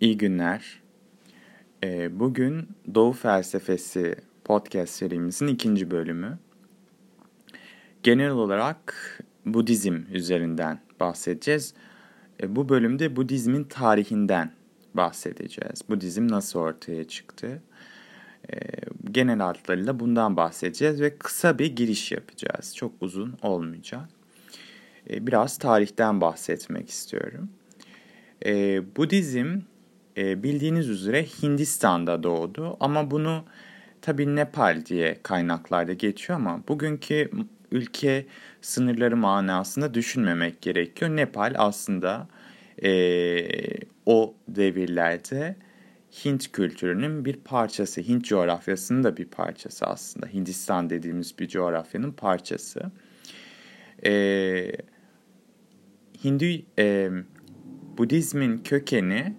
İyi günler. Ee, bugün Doğu Felsefesi podcast serimizin ikinci bölümü. Genel olarak Budizm üzerinden bahsedeceğiz. Ee, bu bölümde Budizmin tarihinden bahsedeceğiz. Budizm nasıl ortaya çıktı? Ee, genel hatlarıyla bundan bahsedeceğiz ve kısa bir giriş yapacağız. Çok uzun olmayacak. Biraz tarihten bahsetmek istiyorum. Budizm e, bildiğiniz üzere Hindistan'da doğdu ama bunu tabi Nepal diye kaynaklarda geçiyor ama bugünkü ülke sınırları manasında düşünmemek gerekiyor. Nepal aslında e, o devirlerde Hint kültürünün bir parçası, Hint coğrafyasının da bir parçası aslında. Hindistan dediğimiz bir coğrafyanın parçası. E, Hindu e, Budizmin kökeni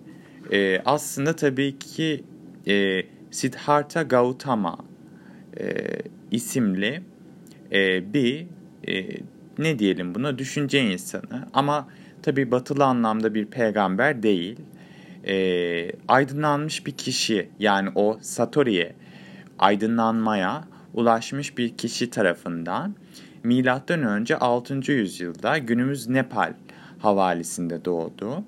e, aslında tabii ki e, Siddhartha Gautama e, isimli e, bir e, ne diyelim buna düşünce insanı ama tabii batılı anlamda bir peygamber değil. E, aydınlanmış bir kişi yani o Satori'ye aydınlanmaya ulaşmış bir kişi tarafından milattan önce 6. yüzyılda günümüz Nepal havalisinde doğdu.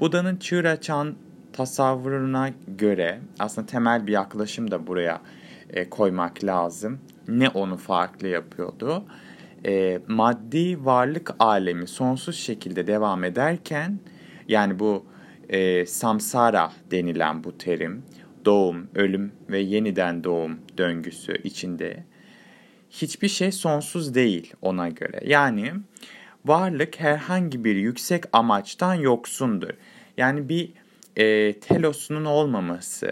Buda'nın Çığraçan tasavvuruna göre aslında temel bir yaklaşım da buraya e, koymak lazım. Ne onu farklı yapıyordu? E, maddi varlık alemi sonsuz şekilde devam ederken yani bu e, samsara denilen bu terim doğum, ölüm ve yeniden doğum döngüsü içinde hiçbir şey sonsuz değil ona göre. Yani varlık herhangi bir yüksek amaçtan yoksundur. Yani bir e, telosunun olmaması,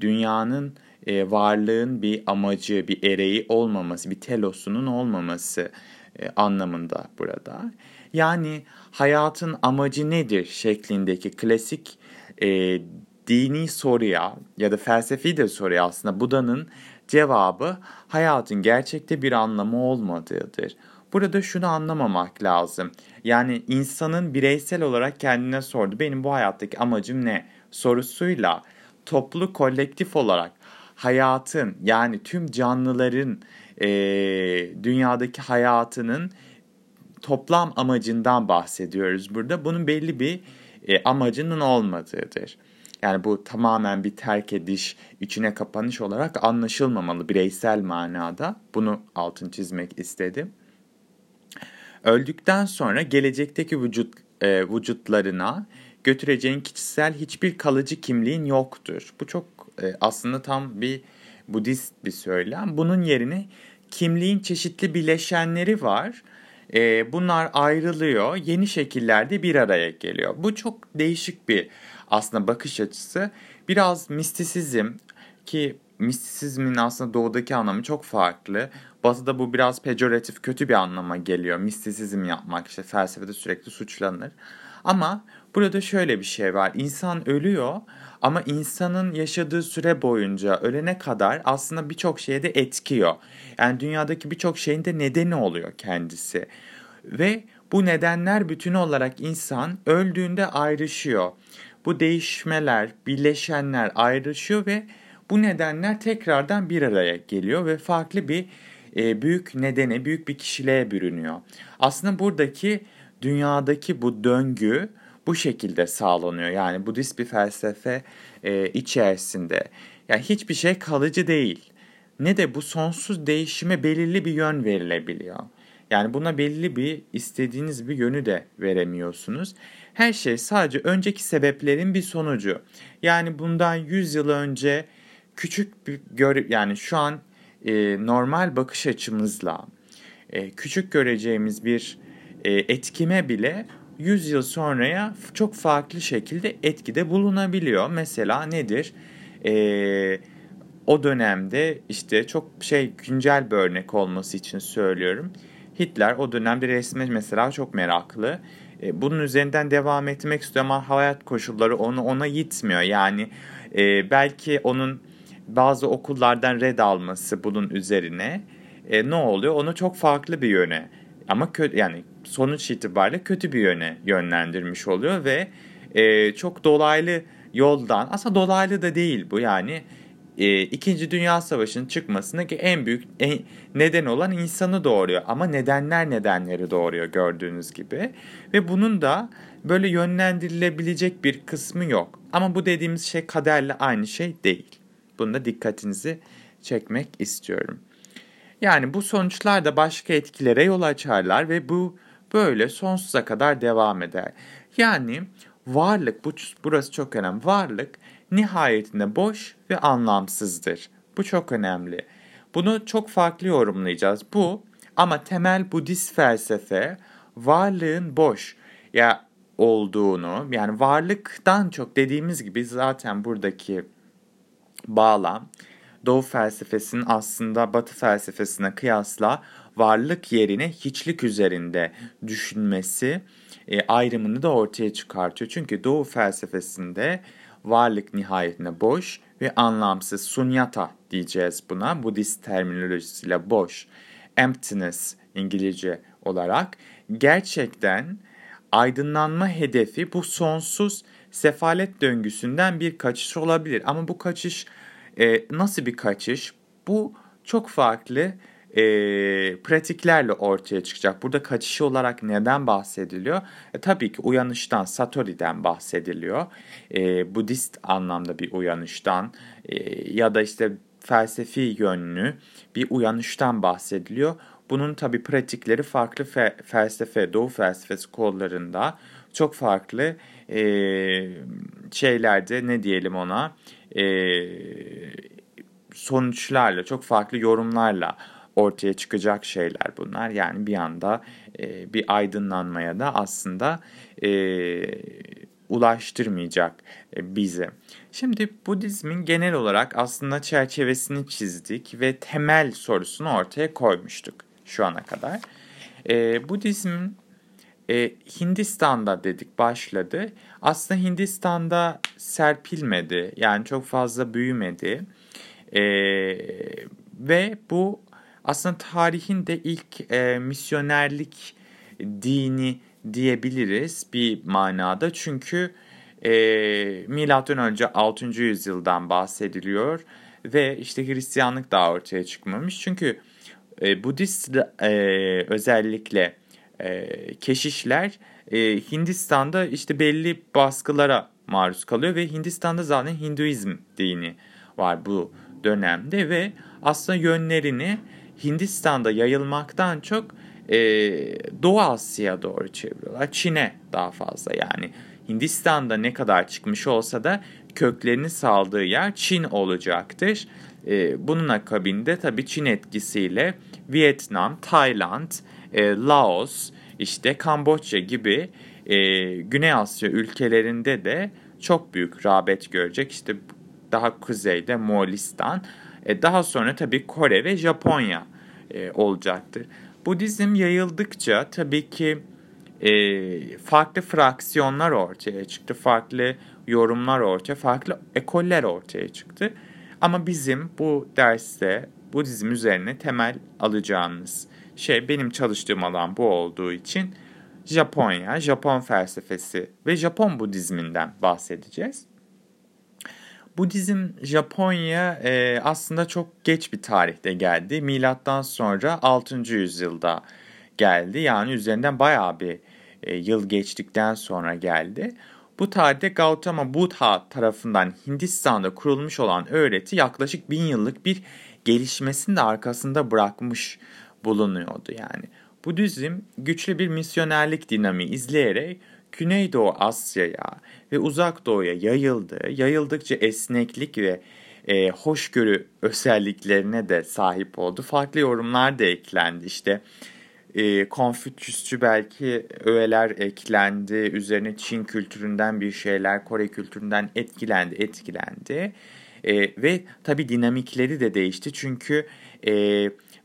dünyanın e, varlığın bir amacı, bir ereği olmaması, bir telosunun olmaması e, anlamında burada. Yani hayatın amacı nedir şeklindeki klasik e, dini soruya ya da felsefi de soruya aslında Buda'nın cevabı hayatın gerçekte bir anlamı olmadığıdır. Burada şunu anlamamak lazım. Yani insanın bireysel olarak kendine sordu. Benim bu hayattaki amacım ne? Sorusuyla toplu kolektif olarak hayatın yani tüm canlıların e, dünyadaki hayatının toplam amacından bahsediyoruz burada. Bunun belli bir e, amacının olmadığıdır. Yani bu tamamen bir terk ediş, içine kapanış olarak anlaşılmamalı bireysel manada. Bunu altın çizmek istedim. Öldükten sonra gelecekteki vücut e, vücutlarına götüreceğin kişisel hiçbir kalıcı kimliğin yoktur. Bu çok e, aslında tam bir Budist bir söylem. Bunun yerine kimliğin çeşitli bileşenleri var. E, bunlar ayrılıyor, yeni şekillerde bir araya geliyor. Bu çok değişik bir aslında bakış açısı. Biraz mistisizm ki mistisizmin aslında doğudaki anlamı çok farklı. Batı'da bu biraz pejoratif, kötü bir anlama geliyor. Mistisizm yapmak işte felsefede sürekli suçlanır. Ama burada şöyle bir şey var. İnsan ölüyor ama insanın yaşadığı süre boyunca ölene kadar aslında birçok şeye de etkiyor. Yani dünyadaki birçok şeyin de nedeni oluyor kendisi. Ve bu nedenler bütünü olarak insan öldüğünde ayrışıyor. Bu değişmeler, birleşenler ayrışıyor ve bu nedenler tekrardan bir araya geliyor ve farklı bir e, büyük nedene, büyük bir kişiliğe bürünüyor. Aslında buradaki dünyadaki bu döngü bu şekilde sağlanıyor. Yani Budist bir felsefe e, içerisinde. Yani hiçbir şey kalıcı değil. Ne de bu sonsuz değişime belirli bir yön verilebiliyor. Yani buna belli bir istediğiniz bir yönü de veremiyorsunuz. Her şey sadece önceki sebeplerin bir sonucu. Yani bundan 100 yıl önce küçük bir gör yani şu an e, normal bakış açımızla e, küçük göreceğimiz bir e, etkime bile 100 yıl sonraya çok farklı şekilde etkide bulunabiliyor. Mesela nedir? E, o dönemde işte çok şey güncel bir örnek olması için söylüyorum. Hitler o dönemde resme mesela çok meraklı. E, bunun üzerinden devam etmek istiyor ama hayat koşulları onu ona yitmiyor. Yani e, belki onun bazı okullardan red alması bunun üzerine e, ne oluyor? Onu çok farklı bir yöne ama kötü yani sonuç itibariyle kötü bir yöne yönlendirmiş oluyor ve e, çok dolaylı yoldan aslında dolaylı da değil bu yani e, İkinci Dünya Savaşı'nın çıkmasındaki en büyük en, neden olan insanı doğuruyor. Ama nedenler nedenleri doğuruyor gördüğünüz gibi. Ve bunun da böyle yönlendirilebilecek bir kısmı yok. Ama bu dediğimiz şey kaderle aynı şey değil. Bunda dikkatinizi çekmek istiyorum. Yani bu sonuçlar da başka etkilere yol açarlar ve bu böyle sonsuza kadar devam eder. Yani varlık, bu, burası çok önemli. Varlık nihayetinde boş ve anlamsızdır. Bu çok önemli. Bunu çok farklı yorumlayacağız. Bu ama temel Budist felsefe varlığın boş ya olduğunu yani varlıktan çok dediğimiz gibi zaten buradaki bağlam Doğu felsefesinin aslında Batı felsefesine kıyasla varlık yerine hiçlik üzerinde düşünmesi e, ayrımını da ortaya çıkartıyor. Çünkü Doğu felsefesinde varlık nihayetinde boş ve anlamsız sunyata diyeceğiz buna. Budist terminolojisiyle boş, emptiness İngilizce olarak gerçekten aydınlanma hedefi bu sonsuz sefalet döngüsünden bir kaçış olabilir. Ama bu kaçış e, nasıl bir kaçış? Bu çok farklı e, pratiklerle ortaya çıkacak. Burada kaçışı olarak neden bahsediliyor? E, tabii ki uyanıştan, Satori'den bahsediliyor. E, Budist anlamda bir uyanıştan e, ya da işte felsefi yönlü bir uyanıştan bahsediliyor. Bunun tabii pratikleri farklı fe, felsefe, doğu felsefesi kollarında çok farklı e, şeylerde ne diyelim ona e, sonuçlarla, çok farklı yorumlarla ortaya çıkacak şeyler bunlar. Yani bir anda e, bir aydınlanmaya da aslında e, ulaştırmayacak bizi. Şimdi Budizmin genel olarak aslında çerçevesini çizdik ve temel sorusunu ortaya koymuştuk şu ana kadar. E, Budizm e, Hindistan'da dedik başladı. Aslında Hindistan'da serpilmedi yani çok fazla büyümedi. E, ve bu aslında tarihin de ilk e, misyonerlik dini diyebiliriz bir manada. Çünkü e, milattan önce 6. yüzyıldan bahsediliyor ve işte Hristiyanlık daha ortaya çıkmamış. Çünkü e, Budist e, özellikle e, keşişler e, Hindistan'da işte belli baskılara maruz kalıyor ve Hindistan'da zaten Hinduizm dini var bu dönemde ve aslında yönlerini Hindistan'da yayılmaktan çok e, Doğu Asya'ya doğru çeviriyorlar. Çin'e daha fazla yani. Hindistan'da ne kadar çıkmış olsa da köklerini saldığı yer Çin olacaktır. E, bunun akabinde tabii Çin etkisiyle Vietnam, Tayland, e, Laos, işte Kamboçya gibi e, Güney Asya ülkelerinde de çok büyük rağbet görecek. İşte daha kuzeyde Moğolistan, e, daha sonra tabii Kore ve Japonya e, olacaktır. Budizm yayıldıkça tabii ki e, farklı fraksiyonlar ortaya çıktı, farklı yorumlar ortaya, farklı ekoller ortaya çıktı. Ama bizim bu derste Budizm üzerine temel alacağımız şey benim çalıştığım alan bu olduğu için Japonya, Japon felsefesi ve Japon Budizminden bahsedeceğiz. Budizm Japonya e, aslında çok geç bir tarihte geldi. Milattan sonra 6. yüzyılda geldi. Yani üzerinden bayağı bir e, yıl geçtikten sonra geldi. Bu tarihte Gautama Buddha tarafından Hindistan'da kurulmuş olan öğreti yaklaşık bin yıllık bir gelişmesini de arkasında bırakmış bulunuyordu yani. Budizm güçlü bir misyonerlik dinamiği izleyerek Güneydoğu Asya'ya ve Uzak Doğu'ya yayıldı. Yayıldıkça esneklik ve e, hoşgörü özelliklerine de sahip oldu. Farklı yorumlar da eklendi. İşte e, Konfüçyüsçü belki öğeler eklendi. Üzerine Çin kültüründen bir şeyler, Kore kültüründen etkilendi, etkilendi. E, ve tabi dinamikleri de değişti. Çünkü e,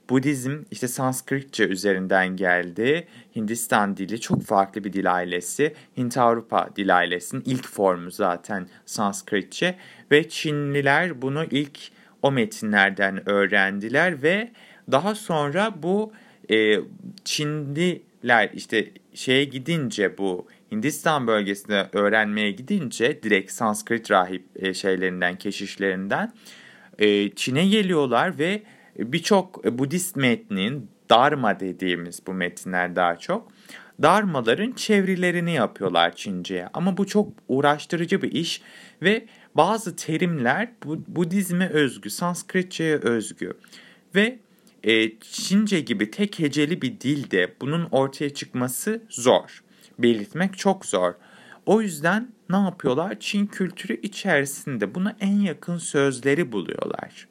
Budizm işte Sanskritçe üzerinden geldi. Hindistan dili çok farklı bir dil ailesi. Hint-Avrupa dil ailesinin ilk formu zaten Sanskritçe. Ve Çinliler bunu ilk o metinlerden öğrendiler ve daha sonra bu e, Çinliler işte şeye gidince bu Hindistan bölgesinde öğrenmeye gidince direkt Sanskrit rahip e, şeylerinden, keşişlerinden e, Çin'e geliyorlar ve birçok Budist metnin Dharma dediğimiz bu metinler daha çok Dharmaların çevirilerini yapıyorlar Çince'ye. Ama bu çok uğraştırıcı bir iş ve bazı terimler Budizme özgü, Sanskritçe'ye özgü ve e, Çince gibi tek heceli bir dilde bunun ortaya çıkması zor. Belirtmek çok zor. O yüzden ne yapıyorlar? Çin kültürü içerisinde buna en yakın sözleri buluyorlar.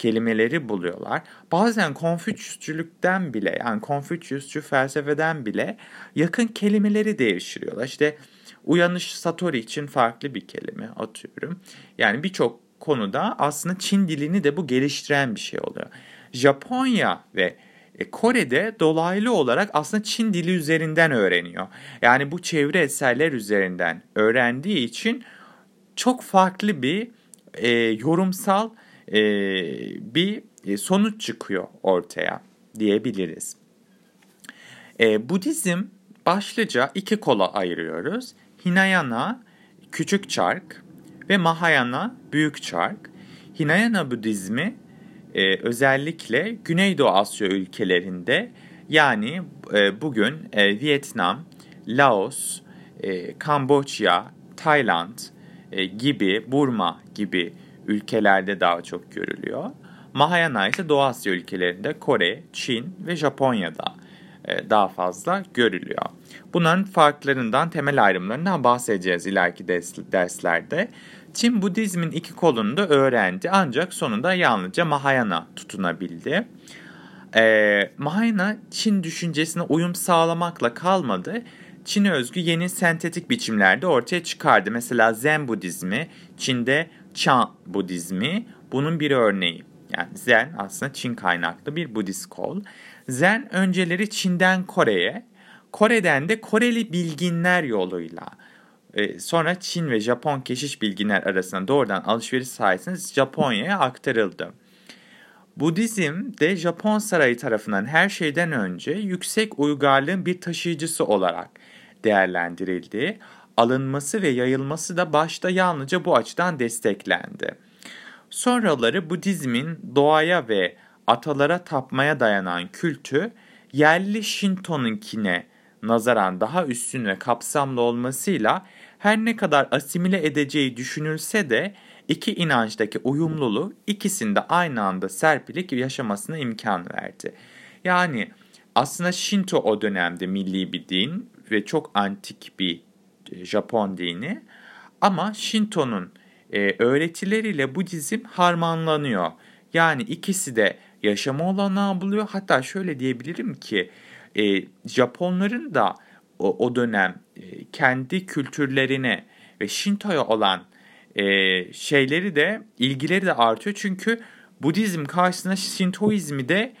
Kelimeleri buluyorlar. Bazen Konfüçyüsçülükten bile yani Konfüçyüsçü felsefeden bile yakın kelimeleri devşiriyorlar. İşte uyanış Satori için farklı bir kelime atıyorum. Yani birçok konuda aslında Çin dilini de bu geliştiren bir şey oluyor. Japonya ve e, Kore'de dolaylı olarak aslında Çin dili üzerinden öğreniyor. Yani bu çevre eserler üzerinden öğrendiği için çok farklı bir e, yorumsal e, bir e, sonuç çıkıyor ortaya diyebiliriz. E, Budizm başlıca iki kola ayırıyoruz. Hinayana küçük çark ve Mahayana büyük çark. Hinayana Budizmi e, özellikle Güneydoğu Asya ülkelerinde yani e, bugün e, Vietnam, Laos, e, Kamboçya, Tayland e, gibi, Burma gibi ülkelerde daha çok görülüyor. Mahayana ise Doğu Asya ülkelerinde Kore, Çin ve Japonya'da e, daha fazla görülüyor. Bunların farklarından, temel ayrımlarından bahsedeceğiz ileriki derslerde. Çin Budizmin iki kolunu da öğrendi ancak sonunda yalnızca Mahayana tutunabildi. Ee, Mahayana Çin düşüncesine uyum sağlamakla kalmadı. Çin'e özgü yeni sentetik biçimlerde ortaya çıkardı. Mesela Zen Budizmi, Çin'de Chan Budizmi bunun bir örneği. Yani Zen aslında Çin kaynaklı bir Budist kol. Zen önceleri Çin'den Kore'ye, Kore'den de Koreli bilginler yoluyla e, sonra Çin ve Japon keşiş bilginler arasında doğrudan alışveriş sayesinde Japonya'ya aktarıldı. Budizm de Japon sarayı tarafından her şeyden önce yüksek uygarlığın bir taşıyıcısı olarak değerlendirildi. Alınması ve yayılması da başta yalnızca bu açıdan desteklendi. Sonraları Budizmin doğaya ve atalara tapmaya dayanan kültü yerli Shinto'nunkine nazaran daha üstün ve kapsamlı olmasıyla her ne kadar asimile edeceği düşünülse de iki inançtaki uyumluluğu ikisinde aynı anda serpilik yaşamasına imkan verdi. Yani aslında Shinto o dönemde milli bir din ve çok antik bir e, Japon dini ama Shinto'nun e, öğretileriyle Budizm harmanlanıyor. Yani ikisi de yaşama olanağı buluyor. Hatta şöyle diyebilirim ki e, Japonların da o, dönem kendi kültürlerine ve Shinto'ya olan şeyleri de ilgileri de artıyor. Çünkü Budizm karşısında Shintoizmi de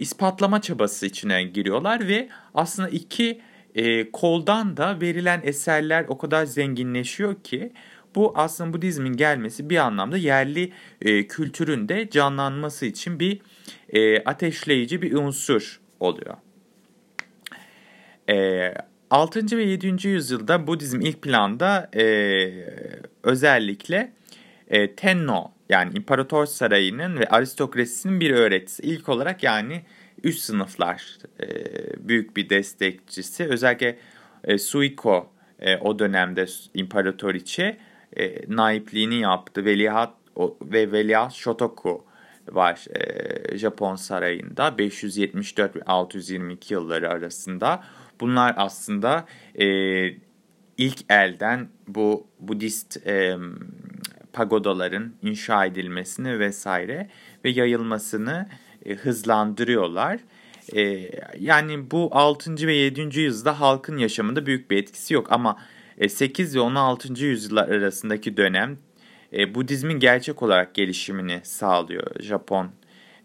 ispatlama çabası içine giriyorlar ve aslında iki e, koldan da verilen eserler o kadar zenginleşiyor ki bu aslında Budizmin gelmesi bir anlamda yerli e, kültürün de canlanması için bir e, ateşleyici bir unsur oluyor. E, 6. ve 7. yüzyılda Budizm ilk planda e, özellikle e, Tenno yani İmparator Sarayı'nın ve aristokrasisinin bir öğretisi. İlk olarak yani üst sınıflar e, büyük bir destekçisi. Özellikle e, Suiko e, o dönemde imparatoriçe e, naipliğini yaptı. Veliaht o, ve Veliaht Shotoku var e, Japon sarayında 574 ve 622 yılları arasında. Bunlar aslında e, ilk elden bu Budist e, pagodaların inşa edilmesini vesaire ve yayılmasını e, hızlandırıyorlar. E, yani bu 6. ve 7. yüzyılda halkın yaşamında büyük bir etkisi yok ama e, 8 ve 16. yüzyıllar arasındaki dönem e, Budizmin gerçek olarak gelişimini sağlıyor Japon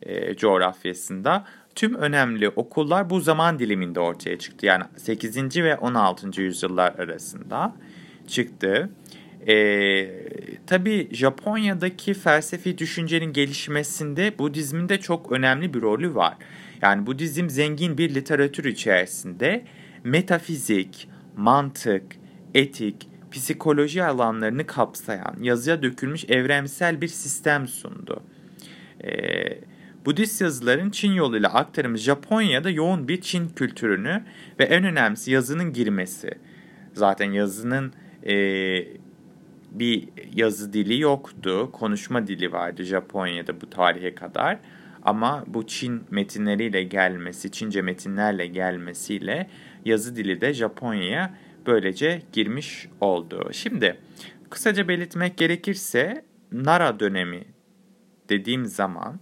e, coğrafyasında tüm önemli okullar bu zaman diliminde ortaya çıktı. Yani 8. ve 16. yüzyıllar arasında çıktı. Ee, tabii Japonya'daki felsefi düşüncenin gelişmesinde Budizmin de çok önemli bir rolü var. Yani Budizm zengin bir literatür içerisinde metafizik, mantık, etik, psikoloji alanlarını kapsayan yazıya dökülmüş evrensel bir sistem sundu. Ee, Budist yazıların Çin yoluyla aktarımı Japonya'da yoğun bir Çin kültürünü ve en önemlisi yazının girmesi. Zaten yazının e, bir yazı dili yoktu. Konuşma dili vardı Japonya'da bu tarihe kadar. Ama bu Çin metinleriyle gelmesi, Çince metinlerle gelmesiyle yazı dili de Japonya'ya böylece girmiş oldu. Şimdi kısaca belirtmek gerekirse Nara dönemi dediğim zaman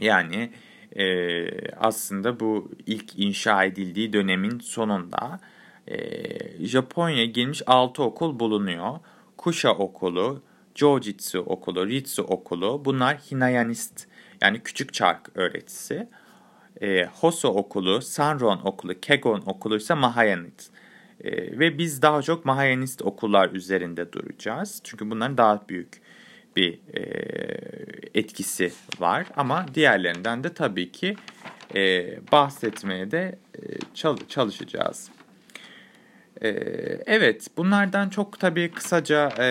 yani e, aslında bu ilk inşa edildiği dönemin sonunda e, Japonya'ya girmiş 6 okul bulunuyor. Kusha okulu, Jojitsu okulu, Ritsu okulu bunlar Hinayanist yani küçük çark öğretisi. E, Hoso okulu, Sanron okulu, Kegon okulu ise Mahayanist. E, ve biz daha çok Mahayanist okullar üzerinde duracağız. Çünkü bunların daha büyük bir e, etkisi var. Ama diğerlerinden de tabii ki e, bahsetmeye de e, çalışacağız. E, evet bunlardan çok tabii kısaca e,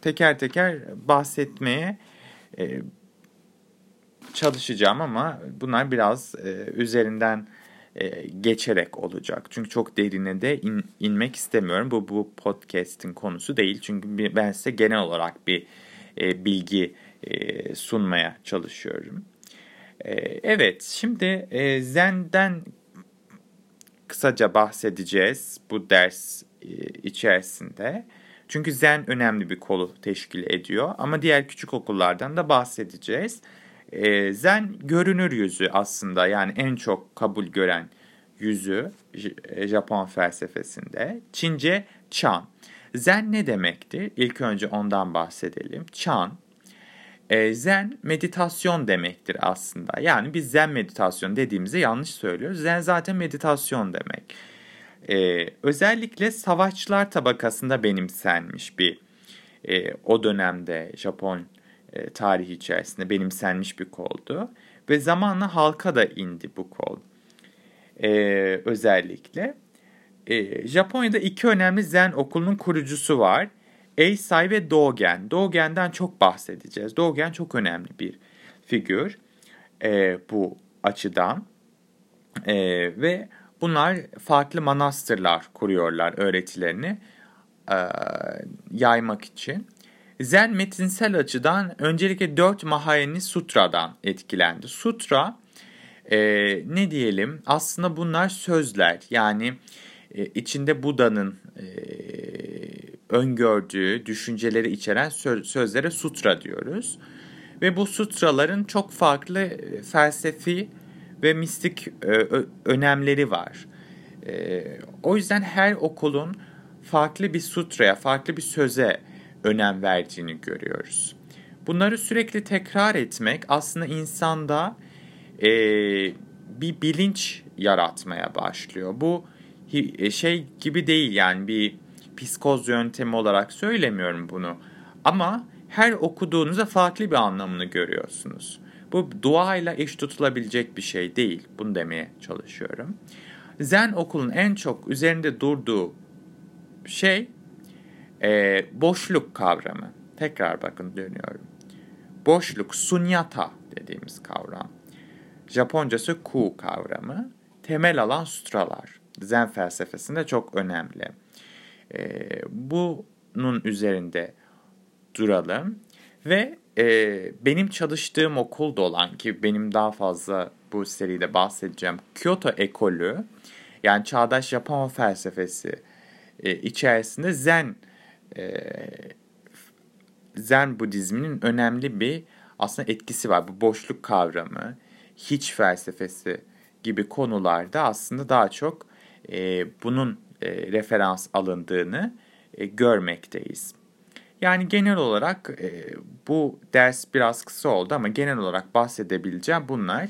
teker teker bahsetmeye e, çalışacağım ama bunlar biraz e, üzerinden e, geçerek olacak. Çünkü çok derine de in, inmek istemiyorum. Bu bu podcast'in konusu değil. Çünkü ben size genel olarak bir e, bilgi e, sunmaya çalışıyorum. E, evet, şimdi e, Zen'den kısaca bahsedeceğiz bu ders e, içerisinde. Çünkü Zen önemli bir kolu teşkil ediyor ama diğer küçük okullardan da bahsedeceğiz. E, Zen görünür yüzü aslında yani en çok kabul gören yüzü e, Japon felsefesinde. Çince Chan. Zen ne demektir? İlk önce ondan bahsedelim. Chan, e, zen meditasyon demektir aslında. Yani biz zen meditasyon dediğimizde yanlış söylüyoruz. Zen zaten meditasyon demek. E, özellikle savaşçılar tabakasında benimsenmiş bir e, o dönemde Japon e, tarihi içerisinde benimsenmiş bir koldu. Ve zamanla halka da indi bu kol. E, özellikle. E, Japonya'da iki önemli zen okulunun kurucusu var. Eisai ve Dogen. Dogen'den çok bahsedeceğiz. Dogen çok önemli bir figür e, bu açıdan. E, ve bunlar farklı manastırlar kuruyorlar öğretilerini e, yaymak için. Zen metinsel açıdan öncelikle dört Mahayani Sutra'dan etkilendi. Sutra e, ne diyelim aslında bunlar sözler yani içinde Buda'nın e, öngördüğü düşünceleri içeren sözlere sutra diyoruz. Ve bu sutraların çok farklı e, felsefi ve mistik e, önemleri var. E, o yüzden her okulun farklı bir sutraya, farklı bir söze önem verdiğini görüyoruz. Bunları sürekli tekrar etmek aslında insanda bir bilinç yaratmaya başlıyor. Bu şey gibi değil yani bir psikoz yöntemi olarak söylemiyorum bunu. Ama her okuduğunuzda farklı bir anlamını görüyorsunuz. Bu duayla eş tutulabilecek bir şey değil. Bunu demeye çalışıyorum. Zen okulun en çok üzerinde durduğu şey e, boşluk kavramı. Tekrar bakın dönüyorum. Boşluk, sunyata dediğimiz kavram. Japoncası ku kavramı. Temel alan sutralar. Zen felsefesinde çok önemli. E, bunun üzerinde duralım ve e, benim çalıştığım okulda olan ki benim daha fazla bu seride bahsedeceğim Kyoto ekolü yani çağdaş Japon felsefesi e, içerisinde Zen e, Zen Budizminin önemli bir aslında etkisi var. Bu boşluk kavramı, hiç felsefesi gibi konularda aslında daha çok e, bunun e, referans alındığını e, görmekteyiz. Yani genel olarak e, bu ders biraz kısa oldu ama genel olarak bahsedebileceğim bunlar.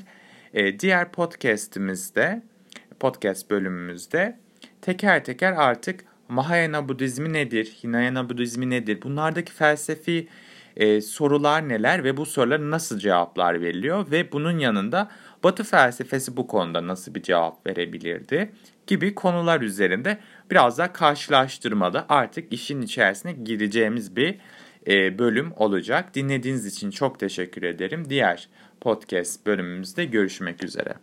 E, diğer podcast'imizde, podcast bölümümüzde teker teker artık Mahayana Budizmi nedir, Hinayana Budizmi nedir, bunlardaki felsefi e, sorular neler ve bu sorulara nasıl cevaplar veriliyor ve bunun yanında Batı felsefesi bu konuda nasıl bir cevap verebilirdi gibi konular üzerinde biraz daha karşılaştırmada artık işin içerisine gireceğimiz bir e, bölüm olacak. Dinlediğiniz için çok teşekkür ederim. Diğer podcast bölümümüzde görüşmek üzere.